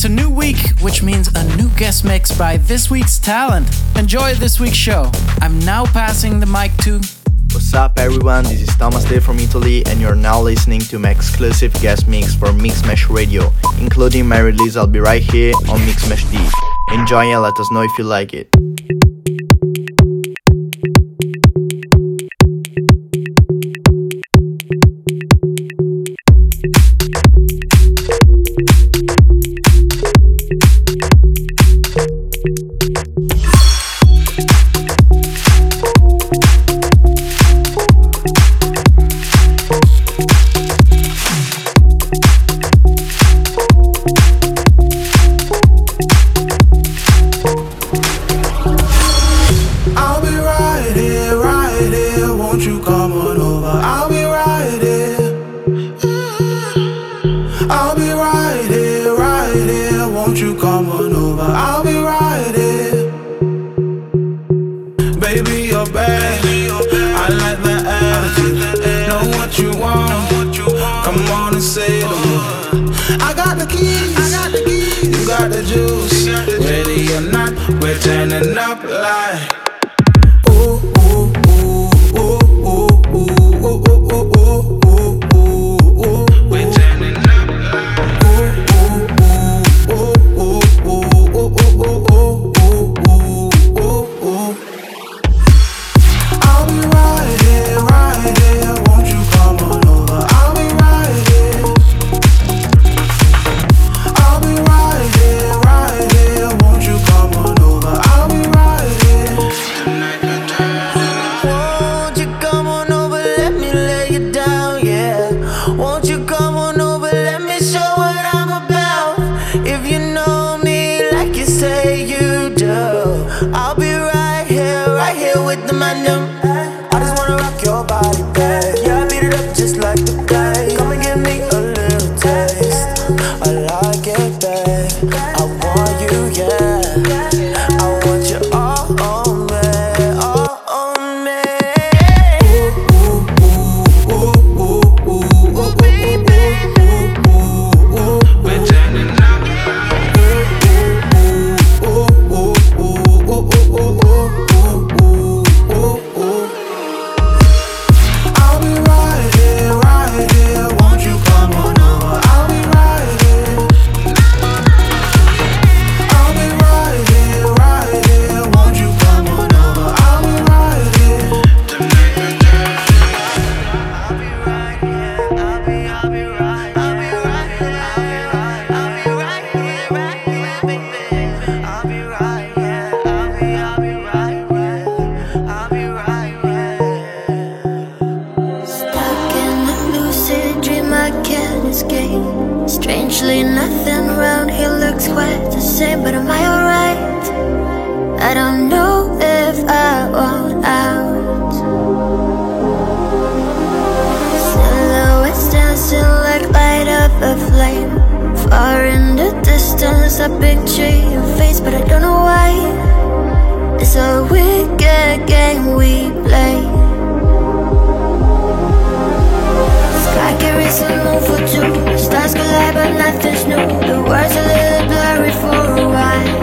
It's a new week, which means a new guest mix by this week's talent. Enjoy this week's show. I'm now passing the mic to. What's up, everyone? This is Thomas Deil from Italy, and you're now listening to my exclusive guest mix for Mixmash Radio, including my release. I'll be right here on Mixmash D. Enjoy and let us know if you like it. escape. Strangely, nothing around here looks quite the same, but am I alright? I don't know if I want out. Silhouettes dancing like light up a flame. Far in the distance, I picture your face, but I don't know why. It's a wicked game we play. Like a recent move for two Stars collide but nothing's new. The world's a little blurry for a while.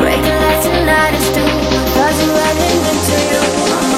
Breaking into you. I'm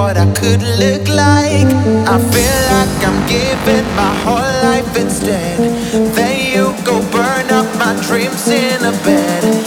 what I could look like. I feel like I'm giving my whole life instead. Then you go, burn up my dreams in a bed.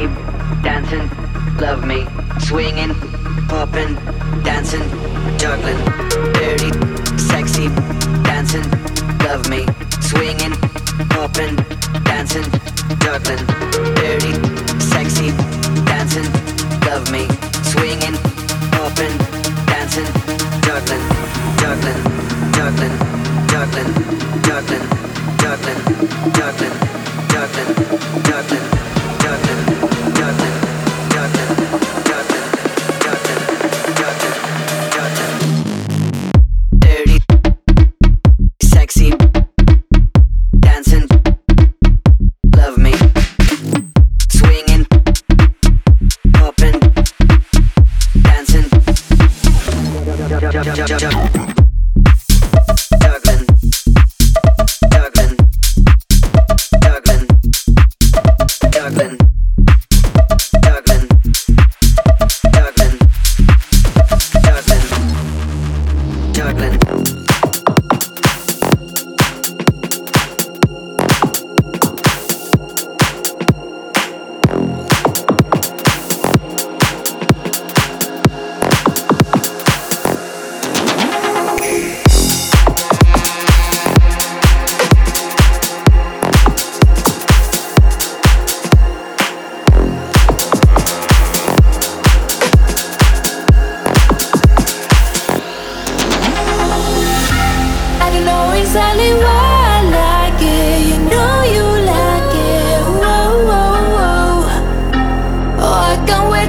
keep dancing, love me, swinging, popping, dancing, juggling, dirty, sexy, dancing, love me, swinging, popping, dancing, juggling, dirty, sexy, dancing, love me, swinging, popping, dancing, juggling, juggling, juggling, juggling, juggling, juggling, juggling, juggling, juggling. Thank you.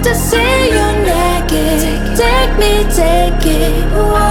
to see you naked. Take me, take it.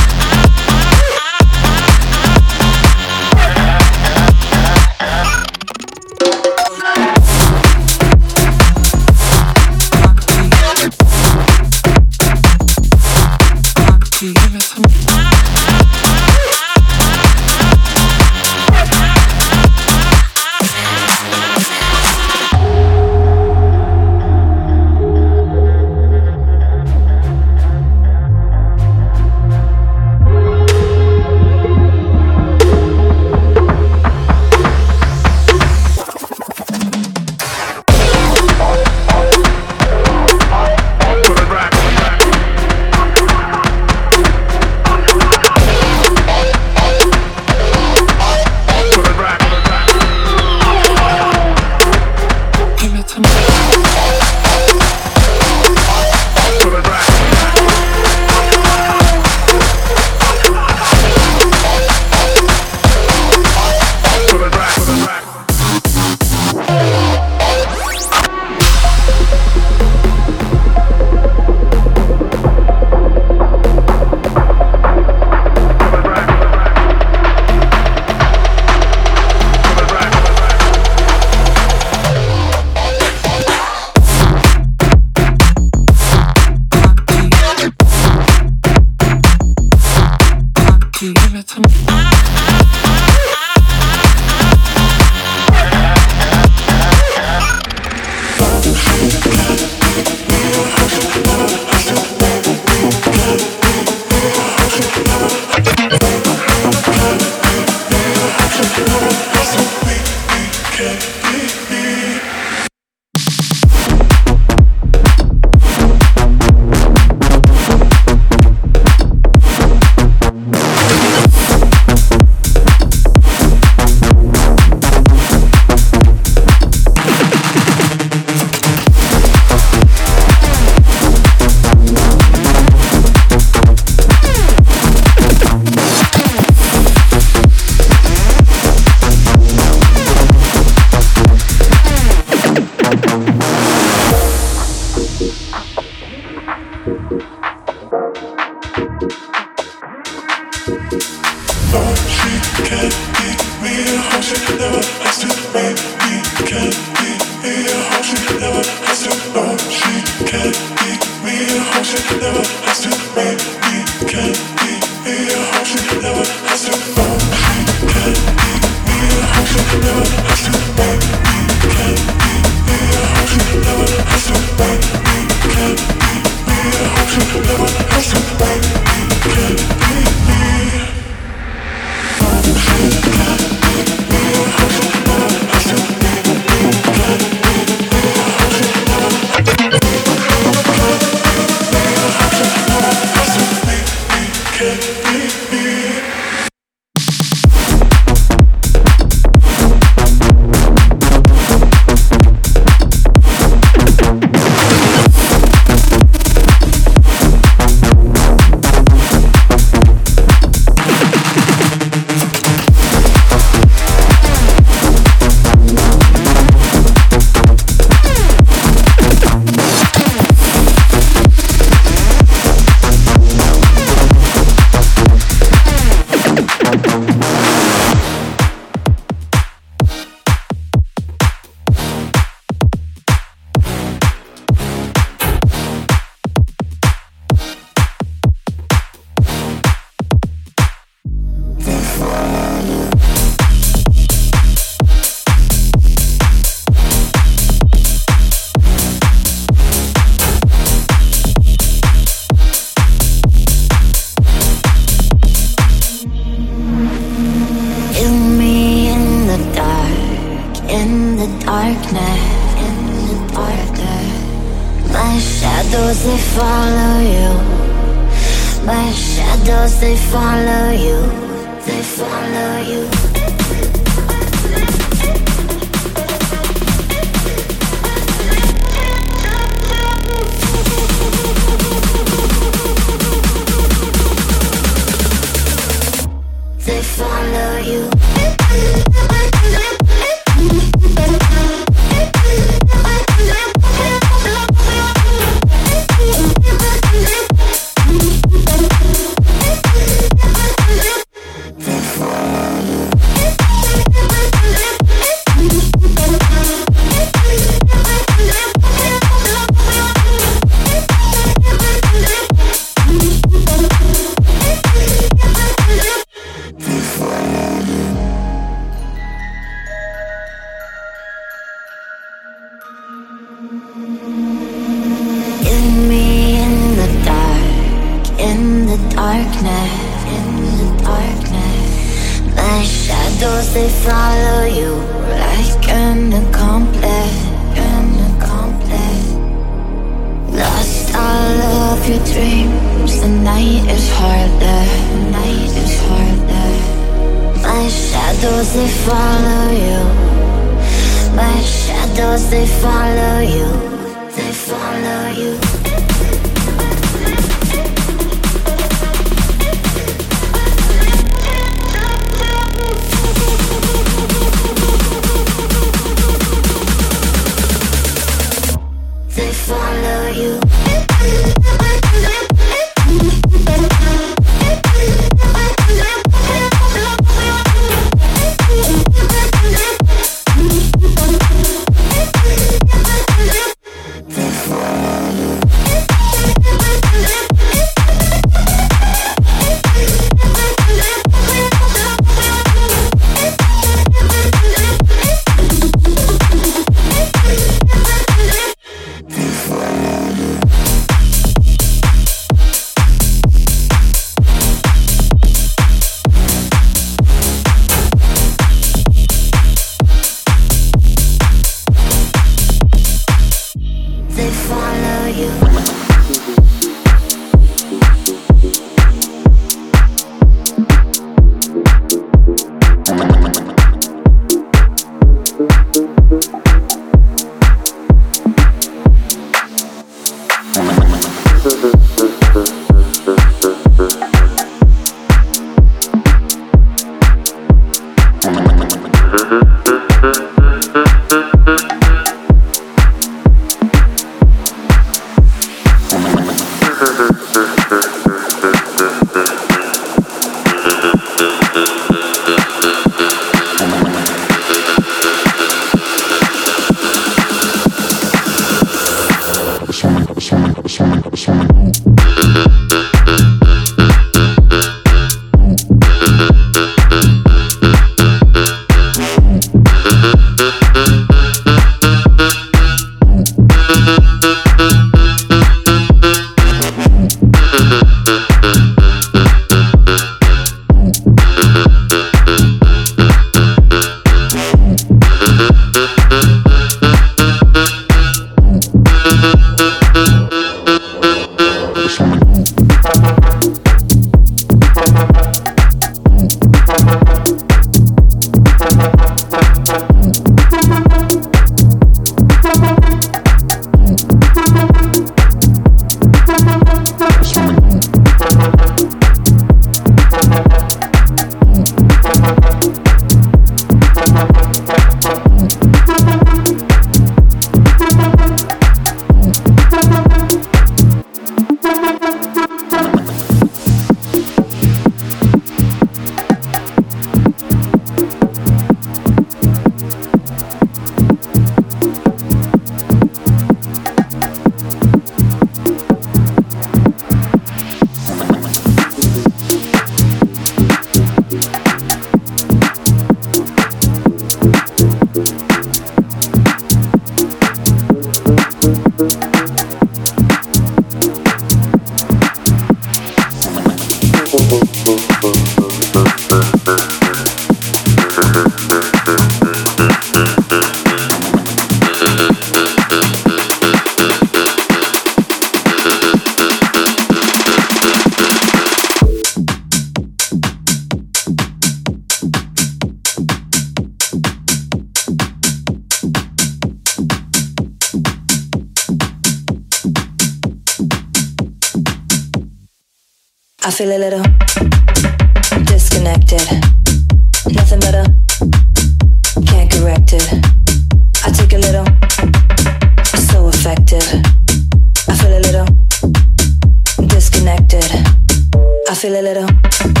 feel a little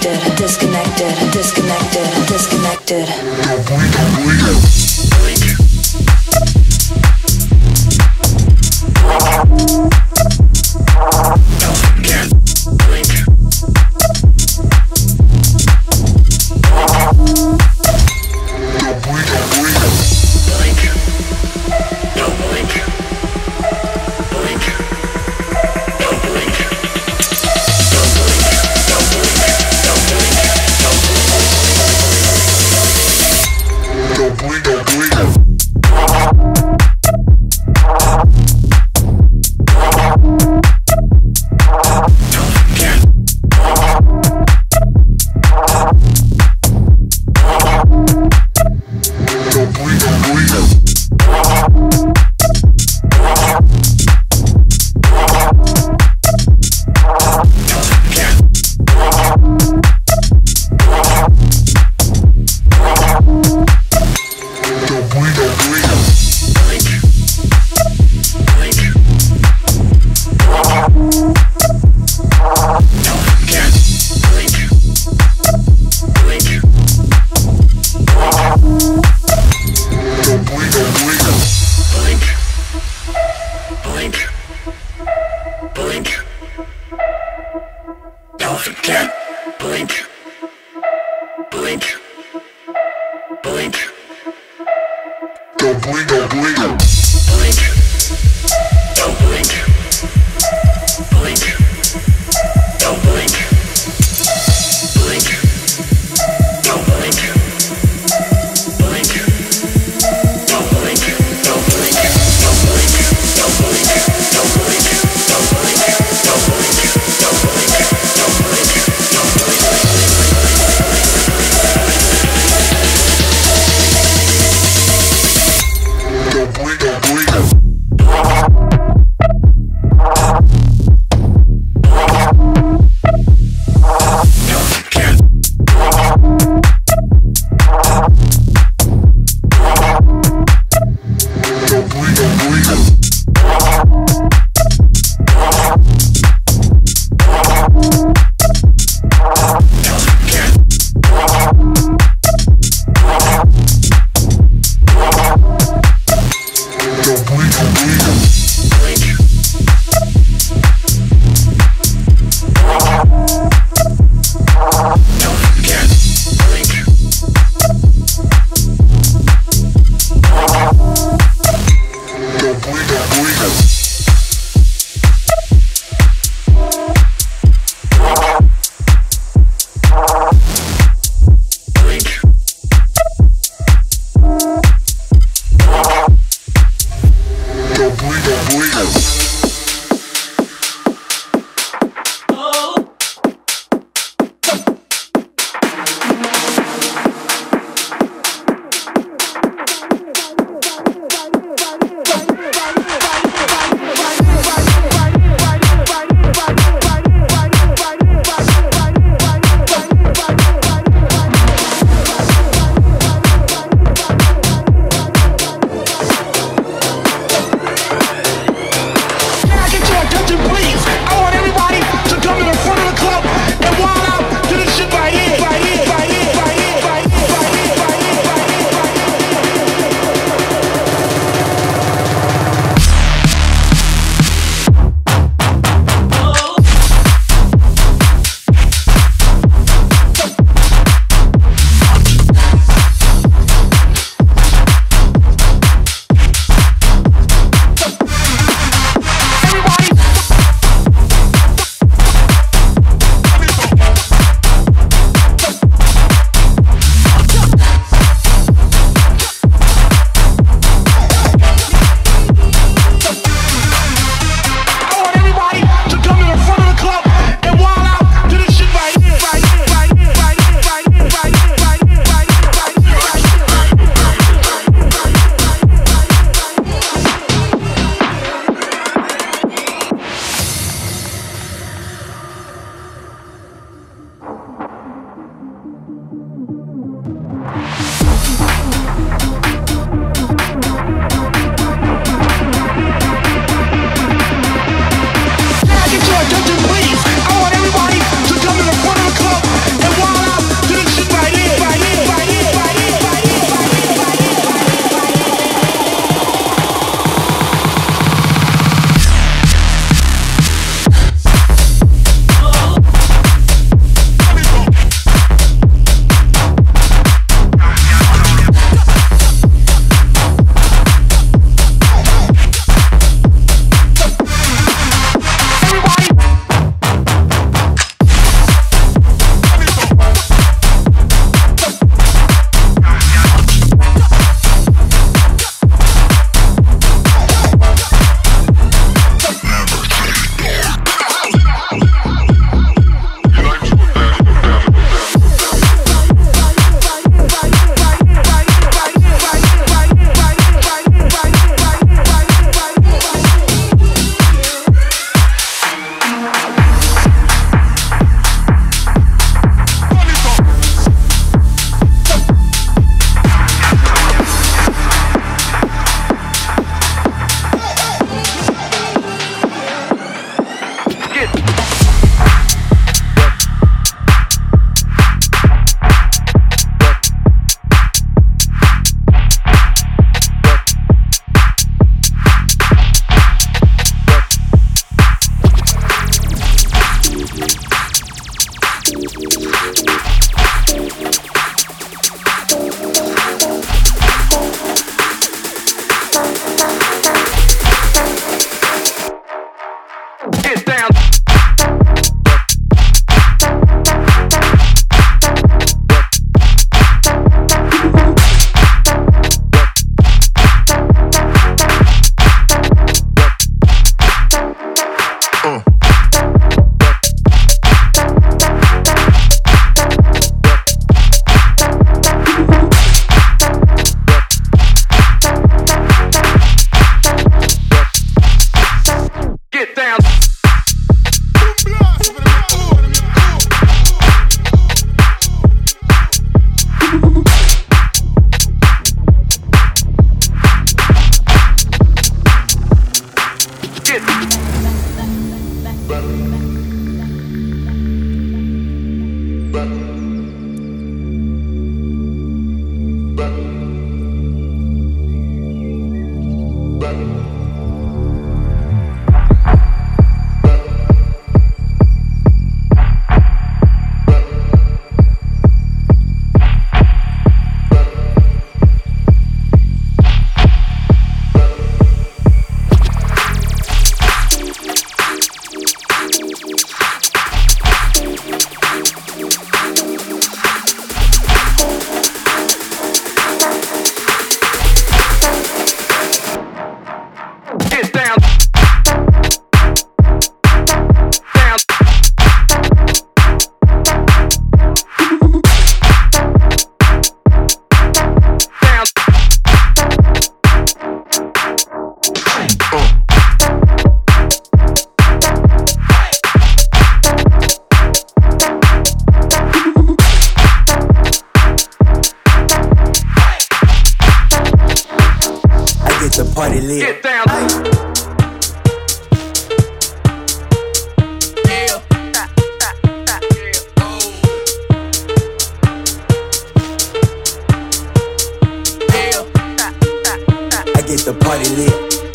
disconnected, disconnected, disconnected, disconnected.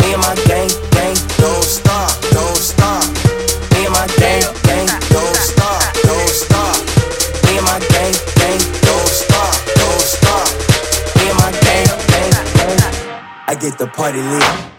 Me and my gang, gang, don't stop, don't stop. Me and my gang, gang, don't stop, don't stop. Me and my gang, gang, don't stop, don't stop. Me and my gang, gang. I get the party lit.